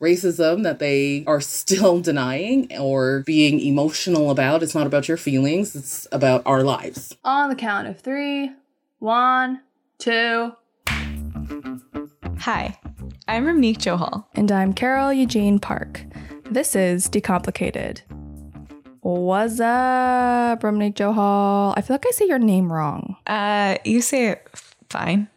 racism that they are still denying or being emotional about. It's not about your feelings, it's about our lives. On the count of three, one, two. Hi, I'm Ramneek Johal. And I'm Carol Eugene Park. This is Decomplicated. What's up, Ramneek Johal? I feel like I say your name wrong. Uh, you say it fine.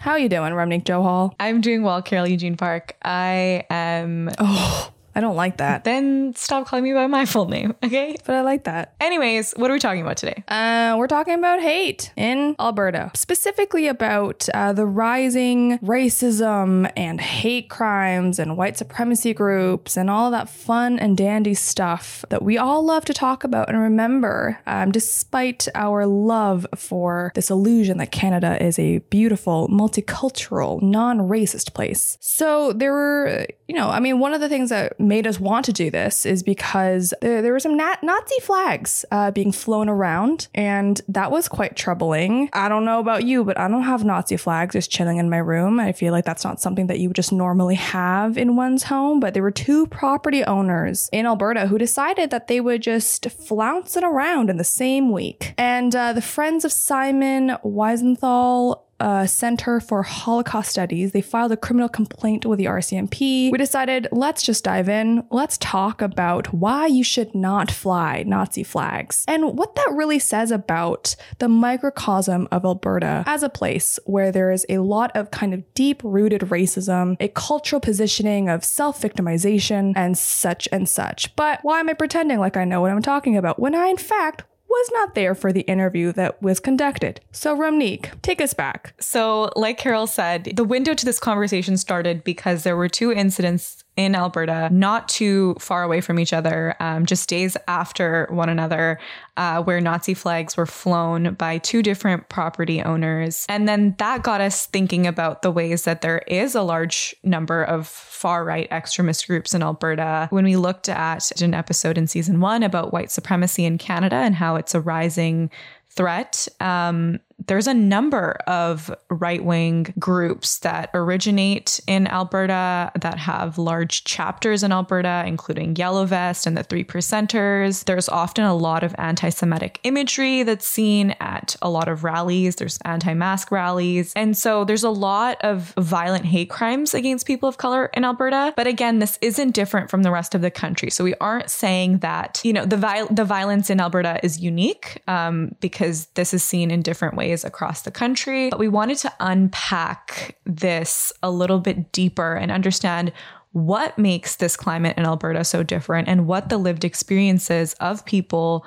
How are you doing, Remnick Joe Hall? I'm doing well, Carol Eugene Park. I am. Oh, I don't like that. Then stop calling me by my full name, okay? But I like that. Anyways, what are we talking about today? Uh, we're talking about hate in Alberta, specifically about uh, the rising racism and hate crimes and white supremacy groups and all that fun and dandy stuff that we all love to talk about and remember, um, despite our love for this illusion that Canada is a beautiful, multicultural, non racist place. So there were, you know, I mean, one of the things that made us want to do this is because there, there were some nat- Nazi flags uh, being flown around, and that was quite troubling. I don't know about you, but I don't have Nazi flags just chilling in my room. I feel like that's not something that you would just normally have in one's home. But there were two property owners in Alberta who decided that they would just flounce it around in the same week. And uh, the Friends of Simon Wiesenthal Center for Holocaust Studies. They filed a criminal complaint with the RCMP. We decided, let's just dive in. Let's talk about why you should not fly Nazi flags and what that really says about the microcosm of Alberta as a place where there is a lot of kind of deep rooted racism, a cultural positioning of self victimization, and such and such. But why am I pretending like I know what I'm talking about when I, in fact, was not there for the interview that was conducted. So, Ramneek, take us back. So, like Carol said, the window to this conversation started because there were two incidents in Alberta, not too far away from each other, um, just days after one another, uh, where Nazi flags were flown by two different property owners. And then that got us thinking about the ways that there is a large number of far right extremist groups in Alberta. When we looked at an episode in season one about white supremacy in Canada and how it's a rising threat, um, there's a number of right wing groups that originate in Alberta that have large chapters in Alberta, including Yellow Vest and the Three Percenters. There's often a lot of anti Semitic imagery that's seen at a lot of rallies. There's anti mask rallies. And so there's a lot of violent hate crimes against people of color in Alberta. But again, this isn't different from the rest of the country. So we aren't saying that, you know, the, the violence in Alberta is unique um, because this is seen in different ways across the country. But we wanted to unpack this a little bit deeper and understand what makes this climate in Alberta so different and what the lived experiences of people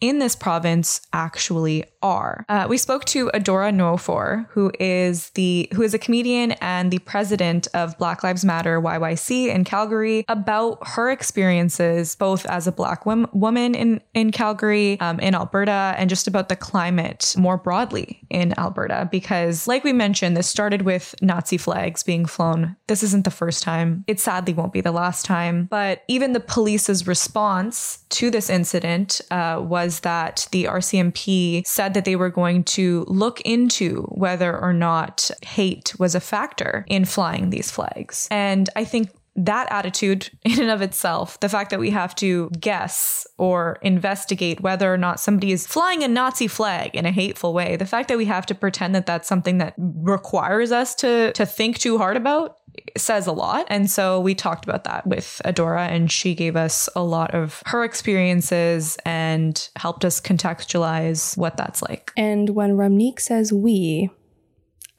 in this province actually are. Uh, we spoke to Adora Nwofor, who is the who is a comedian and the president of Black Lives Matter YYC in Calgary, about her experiences both as a Black wom- woman in in Calgary, um, in Alberta, and just about the climate more broadly in Alberta. Because, like we mentioned, this started with Nazi flags being flown. This isn't the first time. It sadly won't be the last time. But even the police's response to this incident uh, was that the RCMP said said that they were going to look into whether or not hate was a factor in flying these flags. And I think that attitude in and of itself, the fact that we have to guess or investigate whether or not somebody is flying a Nazi flag in a hateful way, the fact that we have to pretend that that's something that requires us to to think too hard about says a lot. And so we talked about that with Adora, and she gave us a lot of her experiences and helped us contextualize what that's like. And when Ramneek says we,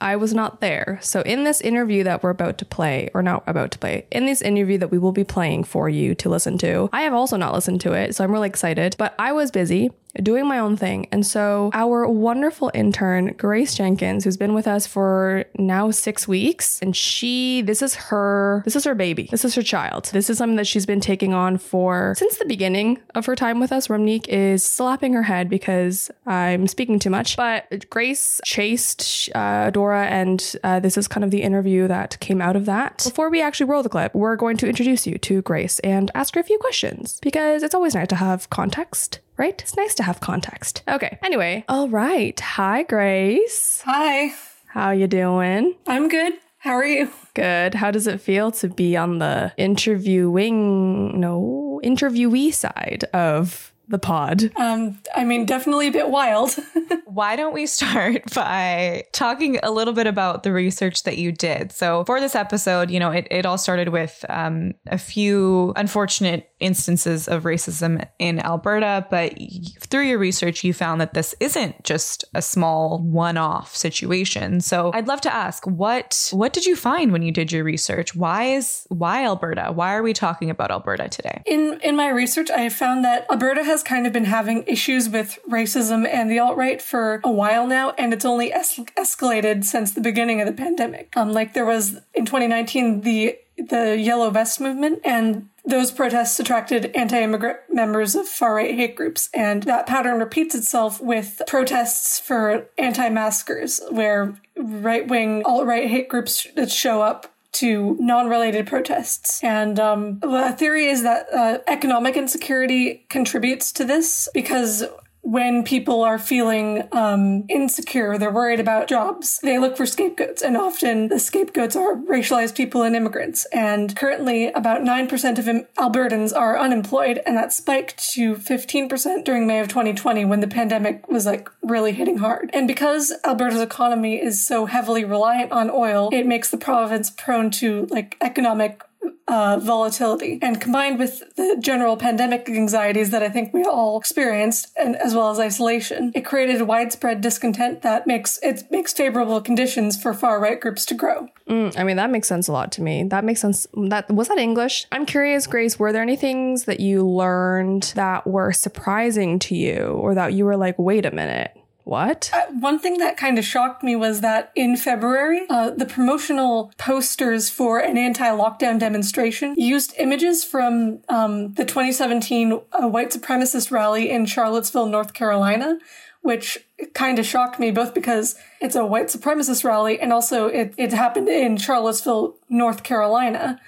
I was not there. So, in this interview that we're about to play, or not about to play, in this interview that we will be playing for you to listen to, I have also not listened to it. So, I'm really excited, but I was busy doing my own thing. And so our wonderful intern, Grace Jenkins, who's been with us for now six weeks, and she, this is her, this is her baby. This is her child. This is something that she's been taking on for since the beginning of her time with us. Ramneek is slapping her head because I'm speaking too much. But Grace chased uh, Dora, and uh, this is kind of the interview that came out of that. Before we actually roll the clip, we're going to introduce you to Grace and ask her a few questions because it's always nice to have context right? It's nice to have context. Okay. Anyway, all right. Hi, Grace. Hi. How you doing? I'm good. How are you? Good. How does it feel to be on the interviewing, no, interviewee side of the pod? Um, I mean, definitely a bit wild. Why don't we start by talking a little bit about the research that you did? So, for this episode, you know, it, it all started with um, a few unfortunate instances of racism in Alberta, but through your research, you found that this isn't just a small one-off situation. So, I'd love to ask, what what did you find when you did your research? Why is why Alberta? Why are we talking about Alberta today? In in my research, I found that Alberta has kind of been having issues with racism and the alt right for a while now, and it's only es- escalated since the beginning of the pandemic. Um, like there was in 2019 the the Yellow Vest movement, and those protests attracted anti-immigrant members of far-right hate groups, and that pattern repeats itself with protests for anti-maskers, where right-wing alt-right hate groups that show up to non-related protests. And um, the theory is that uh, economic insecurity contributes to this because when people are feeling um, insecure, they're worried about jobs, they look for scapegoats. And often the scapegoats are racialized people and immigrants. And currently, about 9% of Albertans are unemployed. And that spiked to 15% during May of 2020 when the pandemic was like really hitting hard. And because Alberta's economy is so heavily reliant on oil, it makes the province prone to like economic uh, volatility. And combined with the general pandemic anxieties that I think we all experienced, and as well as isolation, it created widespread discontent that makes it makes favorable conditions for far right groups to grow. Mm, I mean, that makes sense a lot to me. That makes sense. That was that English. I'm curious, Grace. Were there any things that you learned that were surprising to you, or that you were like, "Wait a minute"? What? Uh, one thing that kind of shocked me was that in February, uh, the promotional posters for an anti-lockdown demonstration used images from um, the 2017 uh, white supremacist rally in Charlottesville, North Carolina, which kind of shocked me both because it's a white supremacist rally and also it, it happened in Charlottesville, North Carolina,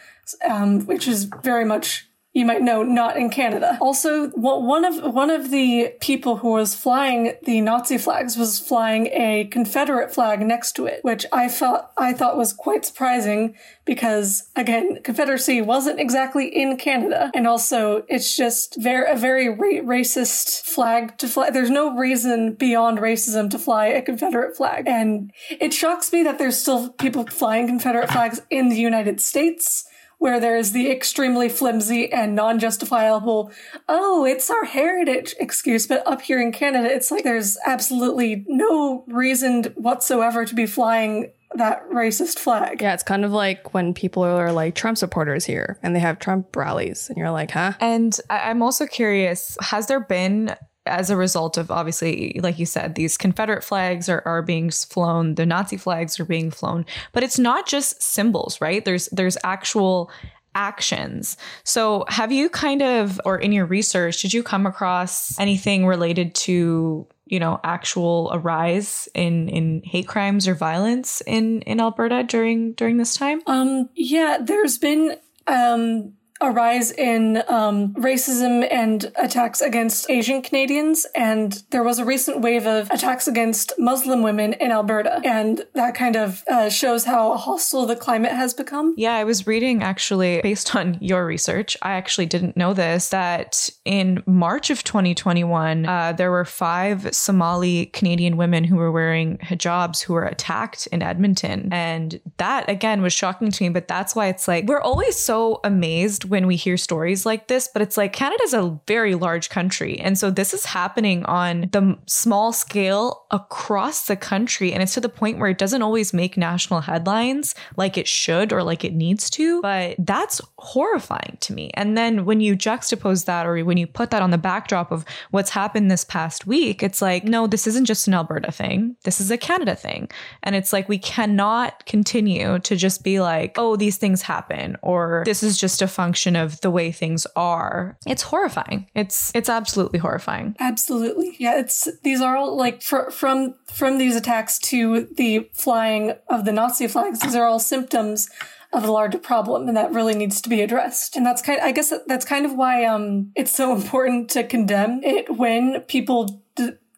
um, which is very much you might know not in Canada. Also, one of one of the people who was flying the Nazi flags was flying a Confederate flag next to it, which I thought I thought was quite surprising because again, Confederacy wasn't exactly in Canada, and also it's just very a very ra- racist flag to fly. There's no reason beyond racism to fly a Confederate flag, and it shocks me that there's still people flying Confederate flags in the United States where there's the extremely flimsy and non-justifiable, oh, it's our heritage excuse. But up here in Canada, it's like there's absolutely no reason whatsoever to be flying that racist flag. Yeah, it's kind of like when people are like Trump supporters here and they have Trump rallies, and you're like, huh? And I'm also curious has there been as a result of obviously, like you said, these Confederate flags are, are being flown, the Nazi flags are being flown, but it's not just symbols, right? There's there's actual actions. So have you kind of or in your research, did you come across anything related to you know actual arise in in hate crimes or violence in in Alberta during during this time? Um yeah, there's been um a rise in um, racism and attacks against Asian Canadians, and there was a recent wave of attacks against Muslim women in Alberta, and that kind of uh, shows how hostile the climate has become. Yeah, I was reading actually, based on your research, I actually didn't know this, that in March of 2021, uh, there were five Somali Canadian women who were wearing hijabs who were attacked in Edmonton. And that, again, was shocking to me, but that's why it's like, we're always so amazed when we hear stories like this, but it's like Canada's a very large country. And so this is happening on the small scale across the country. And it's to the point where it doesn't always make national headlines like it should or like it needs to. But that's horrifying to me. And then when you juxtapose that or when you put that on the backdrop of what's happened this past week, it's like, no, this isn't just an Alberta thing. This is a Canada thing. And it's like, we cannot continue to just be like, oh, these things happen or this is just a function of the way things are. It's horrifying. It's it's absolutely horrifying. Absolutely. Yeah, it's these are all like fr- from from these attacks to the flying of the Nazi flags. These are all symptoms of a larger problem and that really needs to be addressed. And that's kind of, I guess that's kind of why um it's so important to condemn it when people d-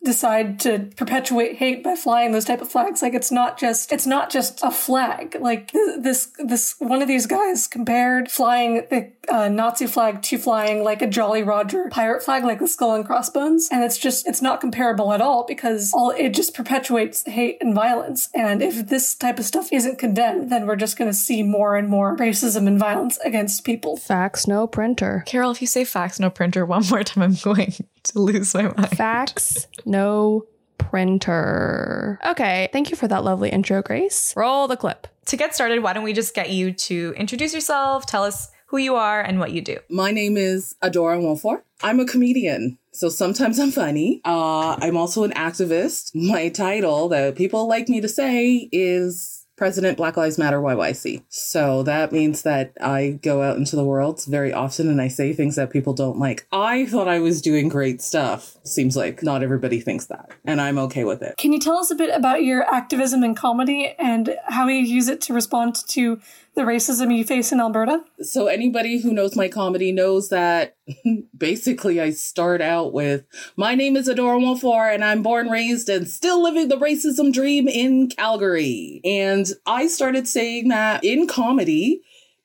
decide to perpetuate hate by flying those type of flags. Like it's not just it's not just a flag. Like this this one of these guys compared flying the uh, Nazi flag to flying like a Jolly Roger pirate flag, like the skull and crossbones, and it's just it's not comparable at all because all it just perpetuates hate and violence. And if this type of stuff isn't condemned, then we're just going to see more and more racism and violence against people. Facts, no printer. Carol, if you say facts, no printer one more time, I'm going to lose my mind. Fax no printer. Okay, thank you for that lovely intro, Grace. Roll the clip. To get started, why don't we just get you to introduce yourself, tell us who you are and what you do. My name is Adora Nwofor. I'm a comedian. So sometimes I'm funny. Uh, I'm also an activist. My title that people like me to say is President Black Lives Matter YYC. So that means that I go out into the world very often and I say things that people don't like. I thought I was doing great stuff. Seems like not everybody thinks that, and I'm okay with it. Can you tell us a bit about your activism in comedy and how you use it to respond to the racism you face in Alberta? So anybody who knows my comedy knows that basically I start out with my name is Adora Nwofor and I'm born, raised, and still living the racism dream in Calgary. And I started saying that in comedy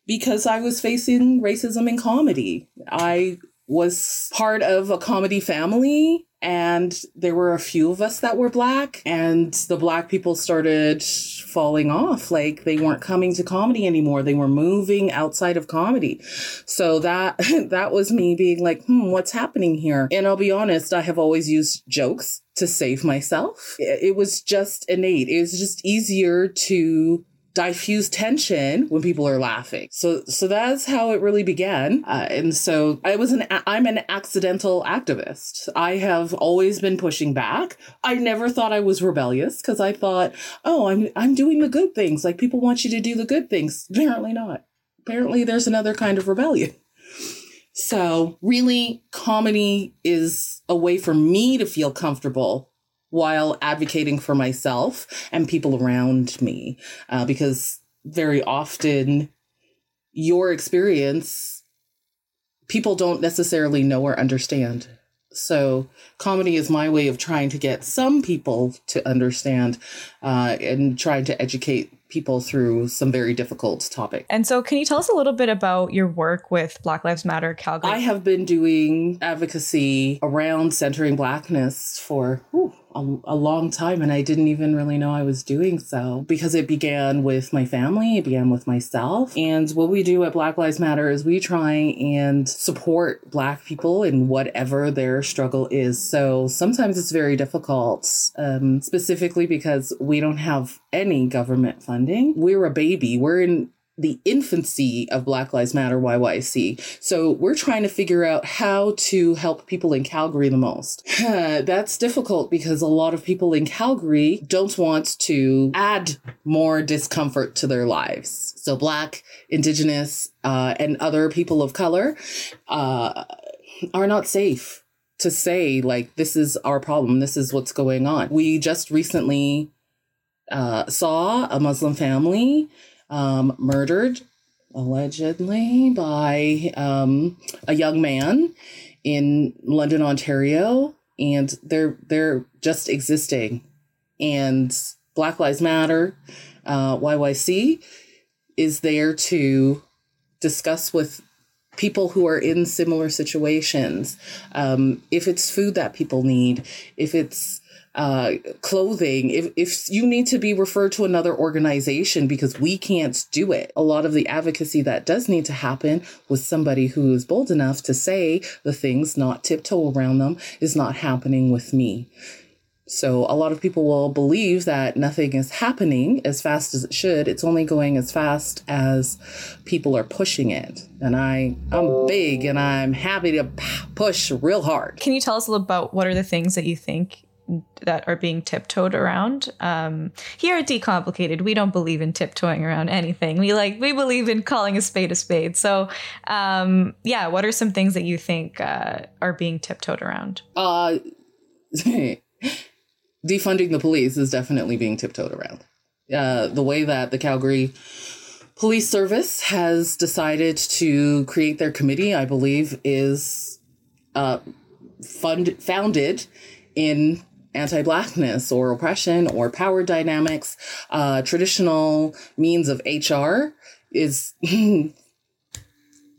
because I was facing racism in comedy. I was part of a comedy family and there were a few of us that were black and the black people started falling off. Like they weren't coming to comedy anymore. They were moving outside of comedy. So that that was me being like hmm what's happening here? And i'll be honest i have always used jokes to save myself. It was just innate. It was just easier to diffuse tension when people are laughing. So so that's how it really began. Uh, and so I was an I'm an accidental activist. I have always been pushing back. I never thought I was rebellious because I thought, "Oh, I'm I'm doing the good things. Like people want you to do the good things." Apparently not. Apparently there's another kind of rebellion. So, really comedy is a way for me to feel comfortable while advocating for myself and people around me. Uh, because very often, your experience, people don't necessarily know or understand. So, comedy is my way of trying to get some people to understand uh, and trying to educate people through some very difficult topics. And so, can you tell us a little bit about your work with Black Lives Matter Calgary? I have been doing advocacy around centering Blackness for whew, a, a, long time and I didn't even really know I was doing so because it began with my family, it began with myself. And what we do at Black Lives Matter is we try and support Black people in whatever their struggle is. So sometimes it's very difficult, um, specifically because we don't have any government funding. We're a baby. We're in the infancy of Black Lives Matter YYC. So we're trying to figure out how to help people in Calgary the most. That's difficult because a lot of people in Calgary don't want to add more discomfort to their lives. So Black, Indigenous, uh, and other people of color uh, are not safe to say, like, this is our problem, this is what's going on. We just recently uh, saw a Muslim family um, murdered allegedly by um, a young man in London, Ontario, and they're they're just existing. And Black Lives Matter, uh, YYC, is there to discuss with people who are in similar situations. Um, if it's food that people need, if it's uh, clothing, if, if you need to be referred to another organization because we can't do it, a lot of the advocacy that does need to happen with somebody who is bold enough to say the things, not tiptoe around them, is not happening with me. So a lot of people will believe that nothing is happening as fast as it should. It's only going as fast as people are pushing it. And I I'm big and I'm happy to push real hard. Can you tell us a little about what are the things that you think that are being tiptoed around. Um, here at Decomplicated, we don't believe in tiptoeing around anything. We like we believe in calling a spade a spade. So, um, yeah, what are some things that you think uh, are being tiptoed around? Uh, defunding the police is definitely being tiptoed around. Uh, the way that the Calgary Police Service has decided to create their committee, I believe, is uh, fund founded in anti blackness or oppression or power dynamics. Uh, traditional means of HR is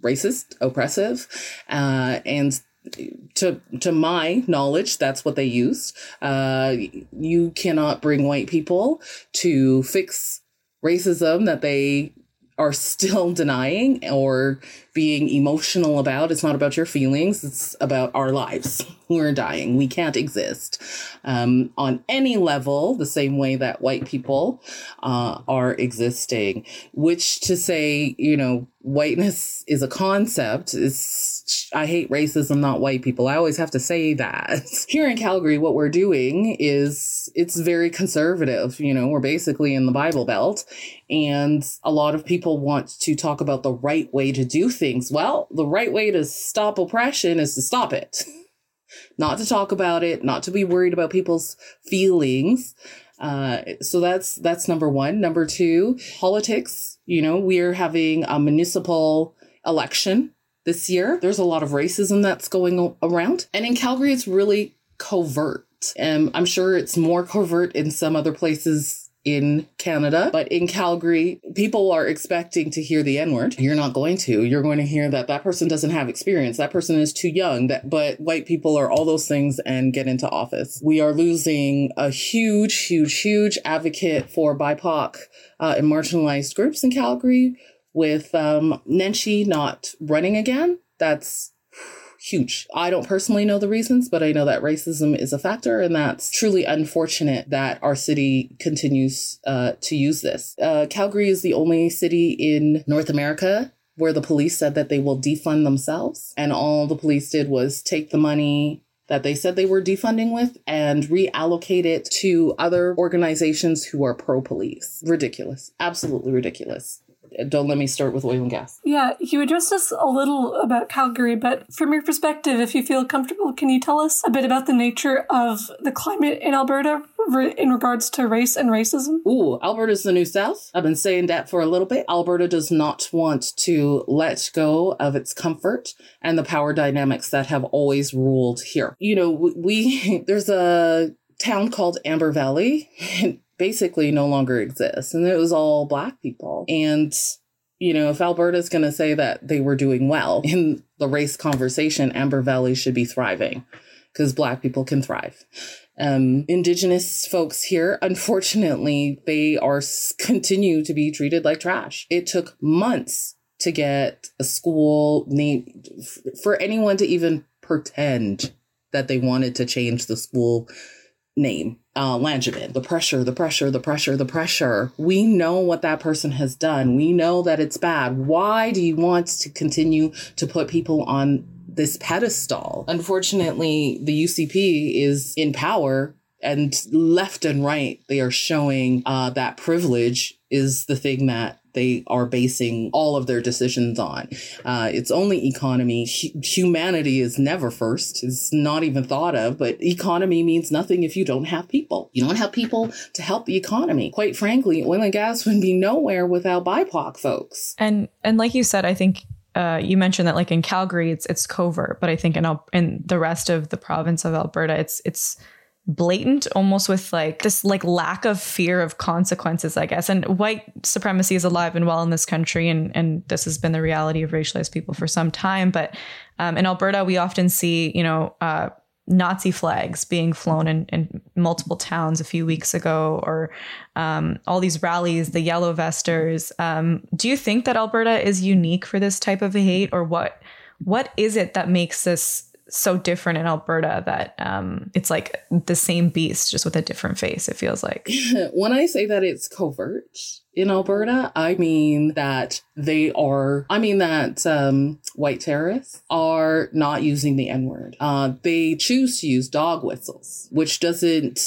racist, oppressive, uh, and to to my knowledge, that's what they used. Uh, you cannot bring white people to fix racism that they are still denying or being emotional about. It's not about your feelings, it's about our lives. We're dying. We can't exist um, on any level the same way that white people uh, are existing, which to say, you know, whiteness is a concept is I hate racism, not white people. I always have to say that. Here in Calgary, what we're doing is it's very conservative. You know, we're basically in the Bible Belt, and a lot of people want to talk about the right way to do things. Well, the right way to stop oppression is to stop it, not to talk about it, not to be worried about people's feelings. Uh, so that's that's number one. Number two, politics. You know, we're having a municipal election this year. There's a lot of racism that's going around, and in Calgary, it's really covert. And I'm sure it's more covert in some other places in Canada, but in Calgary, people are expecting to hear the N word. You're not going to. You're going to hear that that person doesn't have experience. That person is too young. That, but white people are all those things and get into office. We are losing a huge, huge, huge advocate for BIPOC uh, and marginalized groups in Calgary with um, Nenshi not running again. That's huge. I don't personally know the reasons, but I know that racism is a factor, and that's truly unfortunate that our city continues uh, to use this. Uh, Calgary is the only city in North America where the police said that they will defund themselves, and all the police did was take the money that they said they were defunding with and reallocate it to other organizations who are pro police. Ridiculous. Absolutely ridiculous don't let me start with oil and gas. Yeah, you addressed us a little about Calgary, but from your perspective, if you feel comfortable, can you tell us a bit about the nature of the climate in Alberta in regards to race and racism? Ooh, Alberta's the new South. I've been saying that for a little bit. Alberta does not want to let go of its comfort and the power dynamics that have always ruled here. You know, we, there's a town called Amber Valley basically no longer exists. And it was all black people. And, you know, if Alberta's going to say that they were doing well in the race conversation, Amber Valley should be thriving because black people can thrive. Um, indigenous folks here, unfortunately, they are continue to be treated like trash. It took months to get a school name for anyone to even pretend that they wanted to change the school name uh, Langevin. The pressure, the pressure, the pressure, the pressure. We know what that person has done. We know that it's bad. Why do you want to continue to put people on this pedestal? Unfortunately, the UCP is in power and left and right, they are showing uh, that privilege is the thing that they are basing all of their decisions on. Uh, it's only economy. H- humanity is never first. It's not even thought of, but economy means nothing if you don't have people. You don't have people to help the economy. Quite frankly, oil and gas would be nowhere without BIPOC folks. And and like you said, I think uh, you mentioned that like in Calgary, it's it's covert, but I think in in the rest of the province of Alberta, it's it's blatant almost with like this like lack of fear of consequences i guess. And white supremacy is alive and well in this country and and this has been the reality of racialized people for some time. But um, in alberta we often see you know uh, nazi flags being flown in, in multiple towns a few weeks ago or um, all these rallies the yellow vesters. Um, do you think that alberta is unique for this type of hate or what what is it that makes this so different in Alberta that um, it's like the same beast, just with a different face, it feels like. when I say that it's covert in Alberta, I mean that they are, I mean that um, white terrorists are not using the N word. Uh, they choose to use dog whistles, which doesn't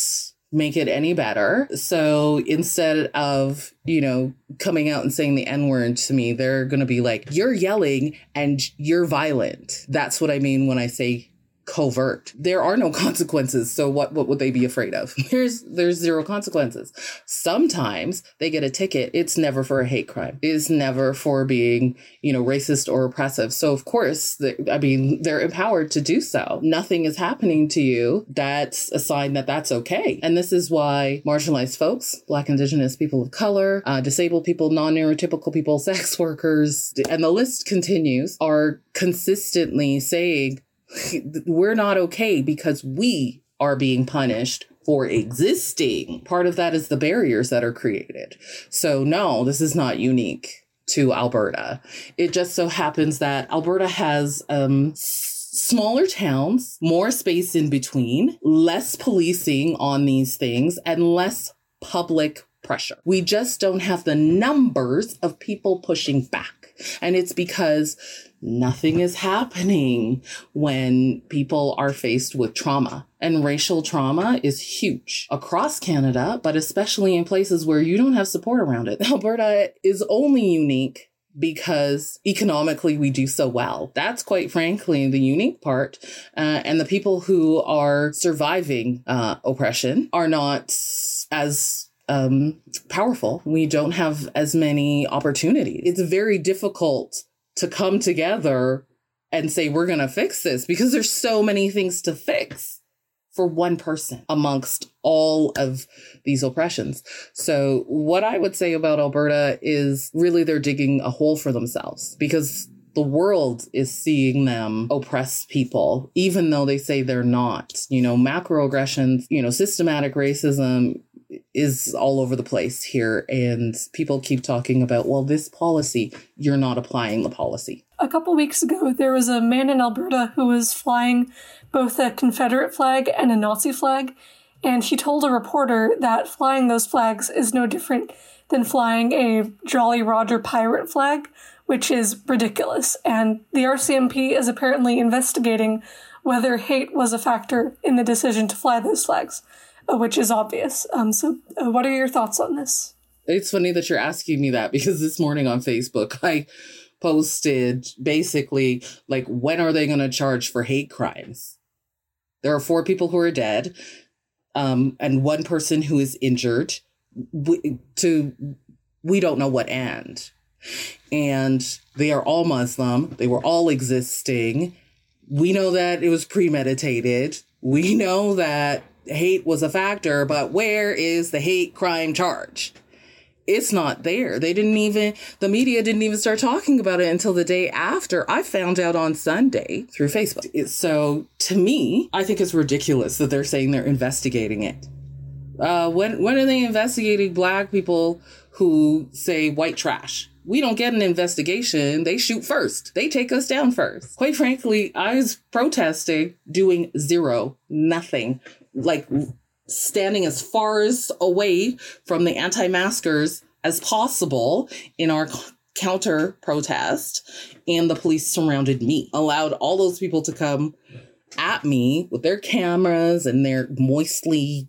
make it any better. So instead of, you know, coming out and saying the N word to me, they're going to be like, you're yelling and you're violent. That's what I mean when I say covert. There are no consequences. So what, what would they be afraid of? There's there's zero consequences. Sometimes they get a ticket. It's never for a hate crime. It's never for being, you know, racist or oppressive. So of course, the, I mean, they're empowered to do so. Nothing is happening to you. That's a sign that that's okay. And this is why marginalized folks, Black, Indigenous people of color, uh, disabled people, non-neurotypical people, sex workers, and the list continues, are consistently saying we're not okay because we are being punished for existing. Part of that is the barriers that are created. So, no, this is not unique to Alberta. It just so happens that Alberta has um, smaller towns, more space in between, less policing on these things, and less public pressure. We just don't have the numbers of people pushing back. And it's because nothing is happening when people are faced with trauma. And racial trauma is huge across Canada, but especially in places where you don't have support around it. Alberta is only unique because economically we do so well. That's quite frankly the unique part. Uh, and the people who are surviving uh, oppression are not as um, powerful. We don't have as many opportunities. It's very difficult to come together and say, we're going to fix this because there's so many things to fix for one person amongst all of these oppressions. So, what I would say about Alberta is really they're digging a hole for themselves because the world is seeing them oppress people, even though they say they're not. You know, macroaggressions, you know, systematic racism, is all over the place here and people keep talking about well this policy you're not applying the policy. A couple weeks ago there was a man in alberta who was flying both a confederate flag and a nazi flag and he told a reporter that flying those flags is no different than flying a jolly roger pirate flag which is ridiculous. And the rcmp is apparently investigating whether hate was a factor in the decision to fly those flags which is obvious. Um, so, uh, what are your thoughts on this? It's funny that you're asking me that because this morning on Facebook, I posted basically like, when are they going to charge for hate crimes? There are four people who are dead, um, and one person who is injured. We, to we don't know what end, and they are all Muslim. They were all existing. We know that it was premeditated. We know that hate was a factor, but where is the hate crime charge? It's not there. They didn't even, the media didn't even start talking about it until the day after. I found out on Sunday through Facebook. So to me, I think it's ridiculous that they're saying they're investigating it. Uh, when, when are they investigating black people who say white trash? we don't get an investigation. They shoot first. They take us down first. Quite frankly, I was protesting, doing zero, nothing like standing as far as away from the anti-maskers as possible in our counter protest and the police surrounded me allowed all those people to come at me with their cameras and their moistly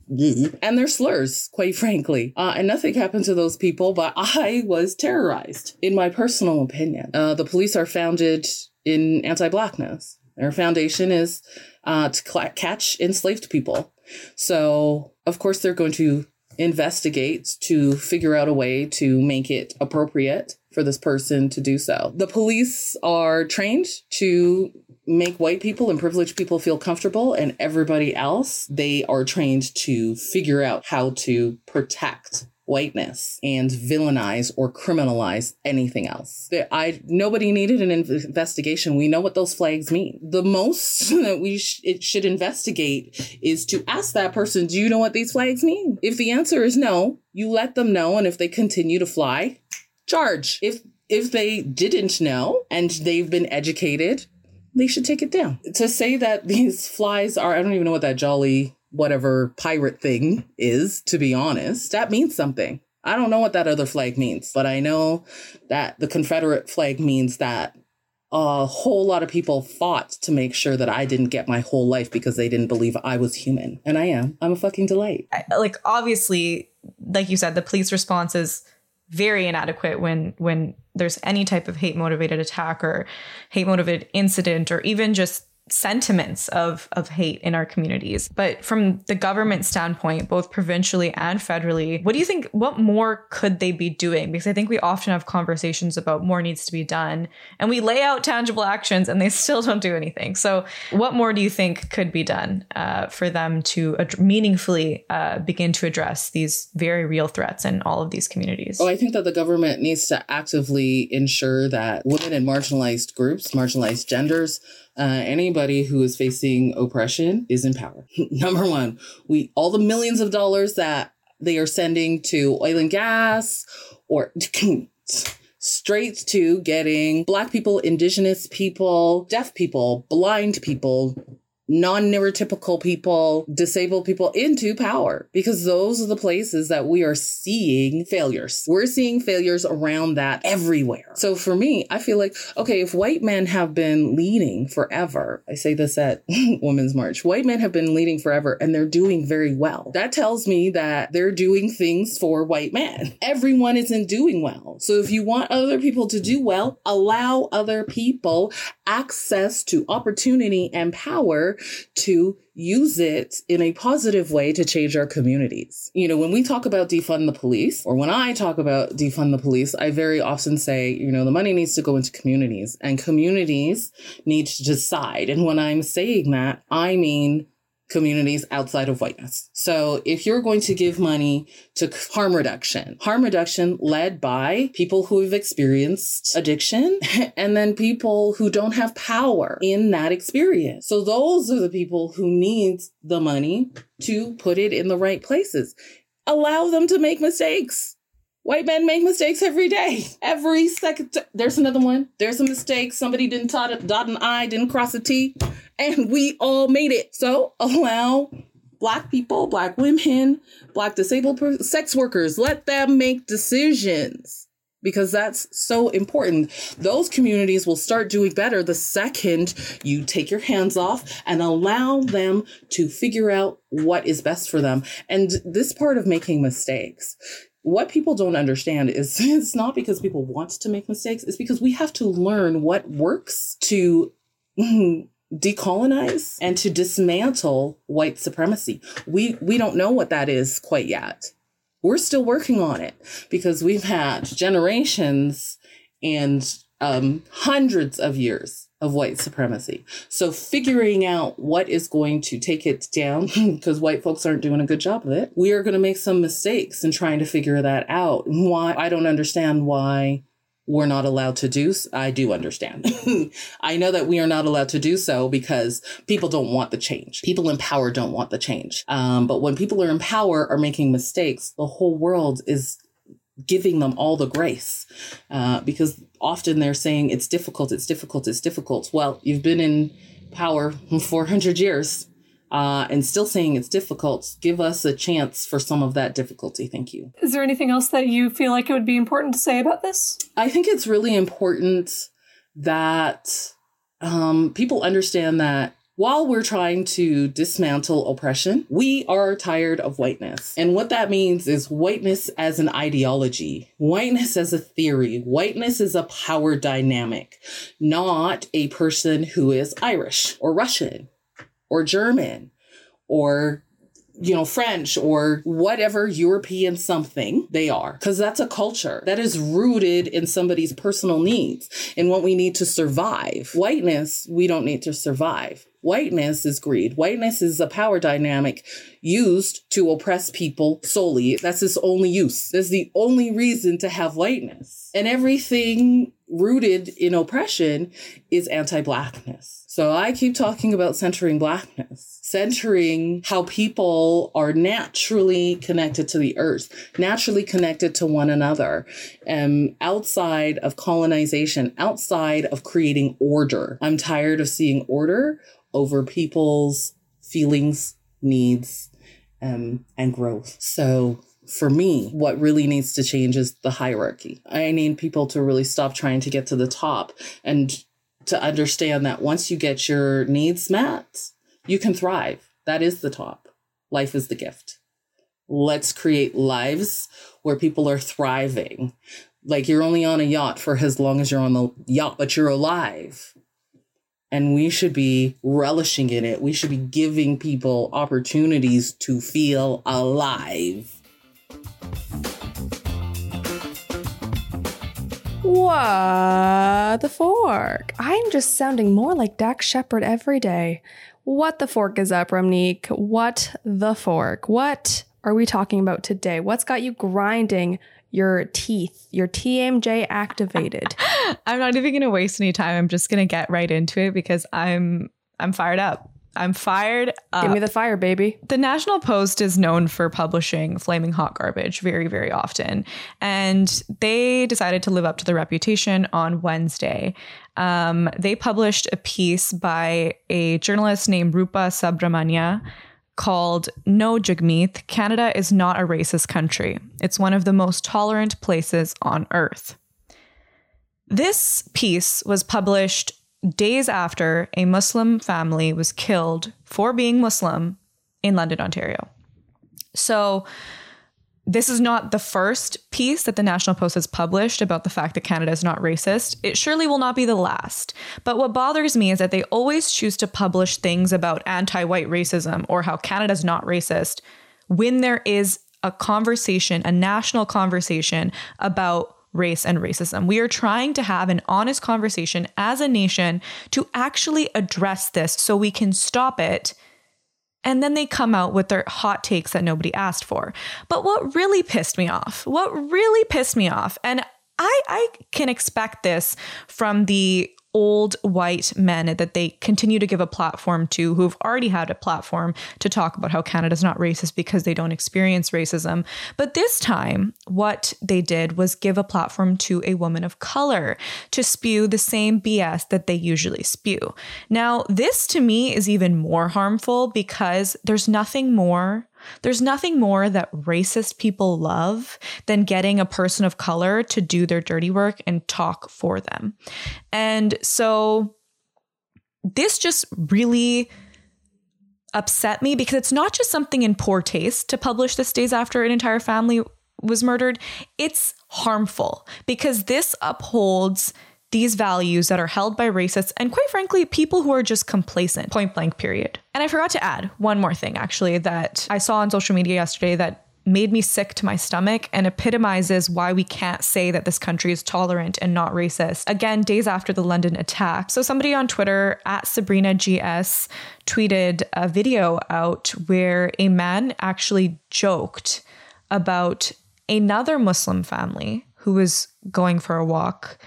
and their slurs, quite frankly. Uh, and nothing happened to those people, but I was terrorized, in my personal opinion. Uh, the police are founded in anti blackness. Their foundation is uh, to cl- catch enslaved people. So, of course, they're going to investigate to figure out a way to make it appropriate for this person to do so. The police are trained to make white people and privileged people feel comfortable, and everybody else, they are trained to figure out how to protect whiteness and villainize or criminalize anything else. I nobody needed an investigation. We know what those flags mean. The most that we sh- it should investigate is to ask that person, "Do you know what these flags mean?" If the answer is no, you let them know, and if they continue to fly, charge. If if they didn't know and they've been educated, they should take it down. To say that these flies are, I don't even know what that jolly whatever pirate thing is, to be honest, that means something. I don't know what that other flag means, but I know that the Confederate flag means that a whole lot of people fought to make sure that I didn't get my whole life because they didn't believe I was human. And I am. I'm a fucking delight. Like, obviously, like you said, the police response is very inadequate when when there's any type of hate motivated attack or hate motivated incident or even just sentiments of of hate in our communities. But from the government standpoint, both provincially and federally, what do you think what more could they be doing? Because I think we often have conversations about more needs to be done and we lay out tangible actions and they still don't do anything. So what more do you think could be done uh, for them to ad- meaningfully uh, begin to address these very real threats in all of these communities? Oh, I think that the government needs to actively ensure that women and marginalized groups, marginalized genders, uh, anybody who is facing oppression is in power. Number one, we all the millions of dollars that they are sending to oil and gas or straight to getting black people, indigenous people, deaf people, blind people, non-neurotypical people, disabled people into power because those are the places that we are seeing failures. We're seeing failures around that everywhere. So for me, I feel like, okay, if white men have been leading forever, I say this at Women's March, white men have been leading forever and they're doing very well. That tells me that they're doing things for white men. Everyone isn't doing well. So if you want other people to do well, allow other people access to opportunity and power to use it in a positive way to change our communities. You know, when we talk about defund the police, or when I talk about defund the police, I very often say, you know, the money needs to go into communities and communities need to decide. And when I'm saying that, I mean communities outside of whiteness. So if you're going to give money to harm reduction, harm reduction led by people who have experienced addiction and then people who don't have power in that experience. So those are the people who need the money to put it in the right places. Allow them to make mistakes. White men make mistakes every day. Every second. There's another one. There's a mistake. Somebody didn't dot, dot an I, didn't cross a T and we all made it. So allow Black people, Black women, Black disabled sex workers, let them make decisions because that's so important. Those communities will start doing better the second you take your hands off and allow them to figure out what is best for them. And this part of making mistakes, what people don't understand is it's not because people want to make mistakes, it's because we have to learn what works to decolonize and to dismantle white supremacy. We we don't know what that is quite yet. We're still working on it because we've had generations and um, hundreds of years of white supremacy. So figuring out what is going to take it down, because white folks aren't doing a good job of it, we are going to make some mistakes in trying to figure that out. Why I don't understand why we're not allowed to do i do understand i know that we are not allowed to do so because people don't want the change people in power don't want the change um, but when people are in power are making mistakes the whole world is giving them all the grace uh, because often they're saying it's difficult it's difficult it's difficult well you've been in power 400 years uh, and still saying it's difficult, give us a chance for some of that difficulty. Thank you. Is there anything else that you feel like it would be important to say about this? I think it's really important that um, people understand that while we're trying to dismantle oppression, we are tired of whiteness. And what that means is whiteness as an ideology, whiteness as a theory, whiteness is a power dynamic, not a person who is Irish or Russian or German or you know, French or whatever European something they are, because that's a culture that is rooted in somebody's personal needs and what we need to survive. Whiteness, we don't need to survive. Whiteness is greed. Whiteness is a power dynamic used to oppress people solely. That's its only use. That's the only reason to have whiteness. And everything rooted in oppression is anti blackness. So I keep talking about centering blackness, centering how people are naturally connected to the earth, naturally connected to one another, um, outside of colonization, outside of creating order. I'm tired of seeing order over people's feelings, needs, um, and growth. So for me, what really needs to change is the hierarchy. I need people to really stop trying to get to the top and to understand that once you get your needs met, you can thrive. That is the top. Life is the gift. Let's create lives where people are thriving. Like you're only on a yacht for as long as you're on the yacht, but you're alive. And we should be relishing in it. We should be giving people opportunities to feel alive. What the fork? I'm just sounding more like Dax Shepard every day. What the fork is up, Ramneek? What the fork? What are we talking about today? What's got you grinding your teeth, your TMJ activated. I'm not even going to waste any time. I'm just going to get right into it because I'm I'm fired up. I'm fired up. Give me the fire, baby. The National Post is known for publishing flaming hot garbage very, very often. And they decided to live up to the reputation on Wednesday. Um, they published a piece by a journalist named Rupa Subramanya called No Jagmeet Canada is not a racist country. It's one of the most tolerant places on earth. This piece was published days after a Muslim family was killed for being Muslim in London, Ontario. So, this is not the first piece that the National Post has published about the fact that Canada is not racist. It surely will not be the last. But what bothers me is that they always choose to publish things about anti white racism or how Canada's not racist when there is a conversation, a national conversation about race and racism. We are trying to have an honest conversation as a nation to actually address this so we can stop it and then they come out with their hot takes that nobody asked for. But what really pissed me off, what really pissed me off, and I, I can expect this from the old white men that they continue to give a platform to who've already had a platform to talk about how Canada's not racist because they don't experience racism. But this time, what they did was give a platform to a woman of color to spew the same BS that they usually spew. Now, this to me is even more harmful because there's nothing more there's nothing more that racist people love than getting a person of color to do their dirty work and talk for them. And so this just really upset me because it's not just something in poor taste to publish this days after an entire family was murdered, it's harmful because this upholds these values that are held by racists and quite frankly people who are just complacent point blank period and i forgot to add one more thing actually that i saw on social media yesterday that made me sick to my stomach and epitomizes why we can't say that this country is tolerant and not racist. Again, days after the London attack. So, somebody on Twitter at Sabrina GS tweeted a video out where a man actually joked about another Muslim family who was going for a walk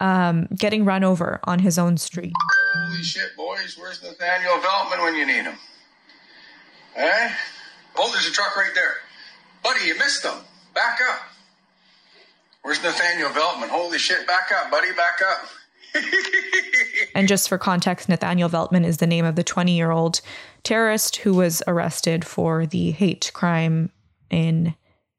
um, getting run over on his own street. Holy shit, boys. Where's Nathaniel Veltman when you need him? Eh? Oh, there's a truck right there. Buddy, you missed him. Back up. Where's Nathaniel Veltman? Holy shit, back up, buddy, back up. and just for context, Nathaniel Veltman is the name of the 20 year old terrorist who was arrested for the hate crime in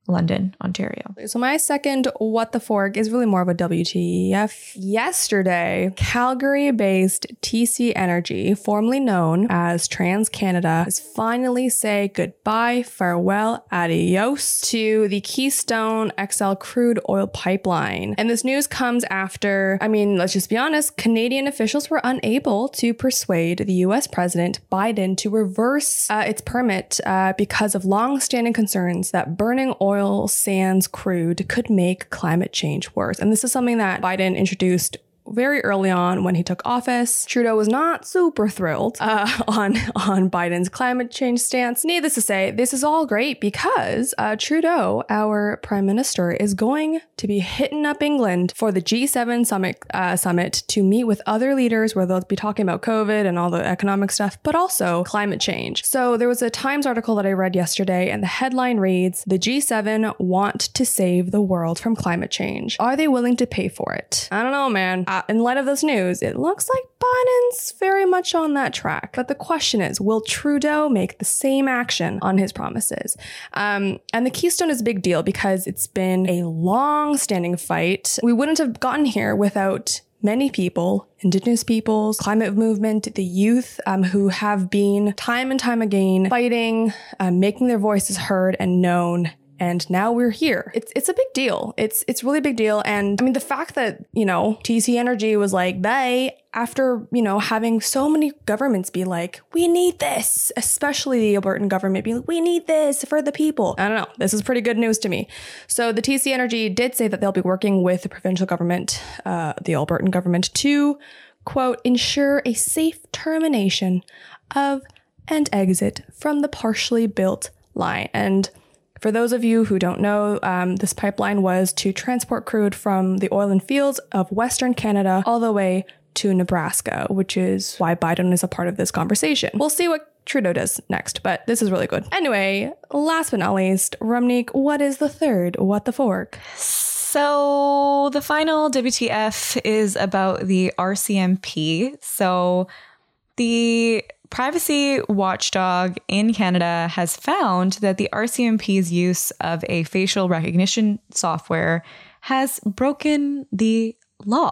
London, Ontario. So my second what the fork is really more of a WTF. Yesterday, Calgary-based TC Energy, formerly known as TransCanada, has finally say goodbye, farewell, adios to the Keystone XL crude oil pipeline. And this news comes after, I mean, let's just be honest, Canadian officials were unable to persuade the US President Biden to reverse uh, its permit uh, because of long-standing concerns that burning oil oil sands crude could make climate change worse. And this is something that Biden introduced very early on when he took office. Trudeau was not super thrilled uh, on on Biden's climate change stance. Needless to say, this is all great because uh, Trudeau, our prime minister, is going to be hitting up England for the G7 summit uh, summit to meet with other leaders where they'll be talking about COVID and all the economic stuff, but also climate change. So there was a Times article that I read yesterday, and the headline reads: "The G7 want to save the world from climate change. Are they willing to pay for it?" I don't know, man uh, in light of this news, it looks like Biden's very much on that track. But the question is, will Trudeau make the same action on his promises? Um, and the Keystone is a big deal because it's been a long standing fight. We wouldn't have gotten here without many people, indigenous peoples, climate movement, the youth um, who have been time and time again fighting, uh, making their voices heard and known and now we're here. It's it's a big deal. It's it's really a big deal. And I mean the fact that, you know, TC Energy was like, they after, you know, having so many governments be like, we need this, especially the Albertan government being like, we need this for the people. I don't know. This is pretty good news to me. So the TC Energy did say that they'll be working with the provincial government, uh, the Albertan government to quote, ensure a safe termination of and exit from the partially built line. And for those of you who don't know, um, this pipeline was to transport crude from the oil and fields of Western Canada all the way to Nebraska, which is why Biden is a part of this conversation. We'll see what Trudeau does next, but this is really good. Anyway, last but not least, Rumneek, what is the third What the Fork? So the final WTF is about the RCMP. So the privacy watchdog in Canada has found that the RCMP's use of a facial recognition software has broken the law.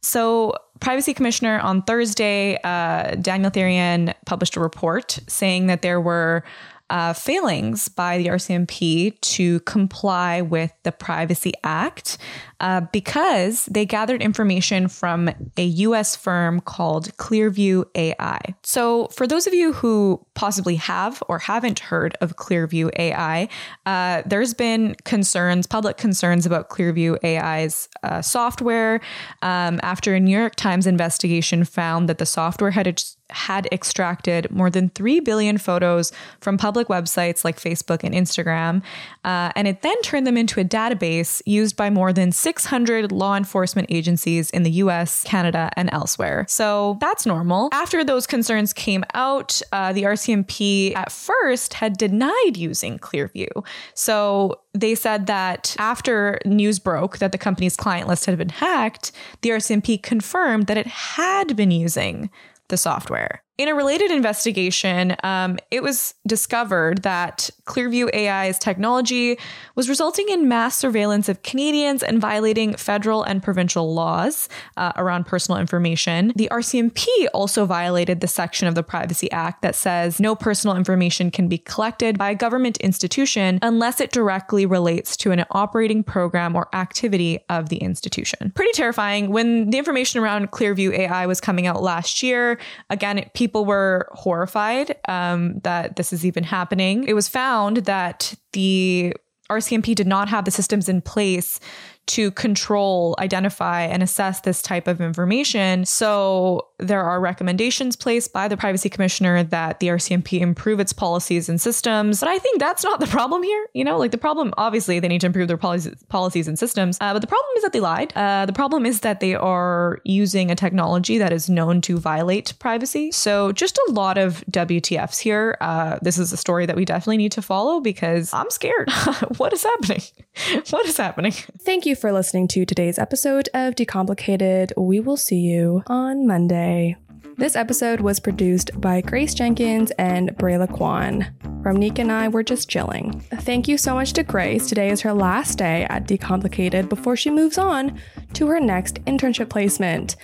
So, Privacy Commissioner on Thursday, uh, Daniel Therrien published a report saying that there were uh, failings by the RCMP to comply with the Privacy Act uh, because they gathered information from a US firm called Clearview AI. So, for those of you who possibly have or haven't heard of Clearview AI, uh, there's been concerns, public concerns about Clearview AI's uh, software um, after a New York Times investigation found that the software had had extracted more than 3 billion photos from public websites like Facebook and Instagram. Uh, and it then turned them into a database used by more than 600 law enforcement agencies in the US, Canada, and elsewhere. So that's normal. After those concerns came out, uh, the RCMP at first had denied using Clearview. So they said that after news broke that the company's client list had been hacked, the RCMP confirmed that it had been using the software. In a related investigation, um, it was discovered that Clearview AI's technology was resulting in mass surveillance of Canadians and violating federal and provincial laws uh, around personal information. The RCMP also violated the section of the Privacy Act that says no personal information can be collected by a government institution unless it directly relates to an operating program or activity of the institution. Pretty terrifying. When the information around Clearview AI was coming out last year, again, it, people were horrified um, that this is even happening. It was found that the RCMP did not have the systems in place to control, identify, and assess this type of information. So there are recommendations placed by the privacy commissioner that the RCMP improve its policies and systems. But I think that's not the problem here. You know, like the problem, obviously, they need to improve their policies, policies and systems. Uh, but the problem is that they lied. Uh, the problem is that they are using a technology that is known to violate privacy. So just a lot of WTFs here. Uh, this is a story that we definitely need to follow because I'm scared. what is happening? what is happening? Thank you for listening to today's episode of Decomplicated. We will see you on Monday. Okay. This episode was produced by Grace Jenkins and Brayla Kwan. Rumneek and I were just chilling. Thank you so much to Grace. Today is her last day at Decomplicated before she moves on to her next internship placement.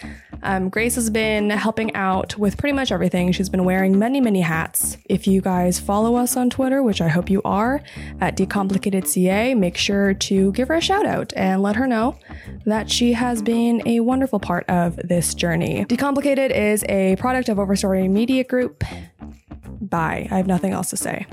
Um, Grace has been helping out with pretty much everything. She's been wearing many, many hats. If you guys follow us on Twitter, which I hope you are, at DecomplicatedCA, make sure to give her a shout out and let her know that she has been a wonderful part of this journey. Decomplicated is a product of Overstory Media Group. Bye. I have nothing else to say.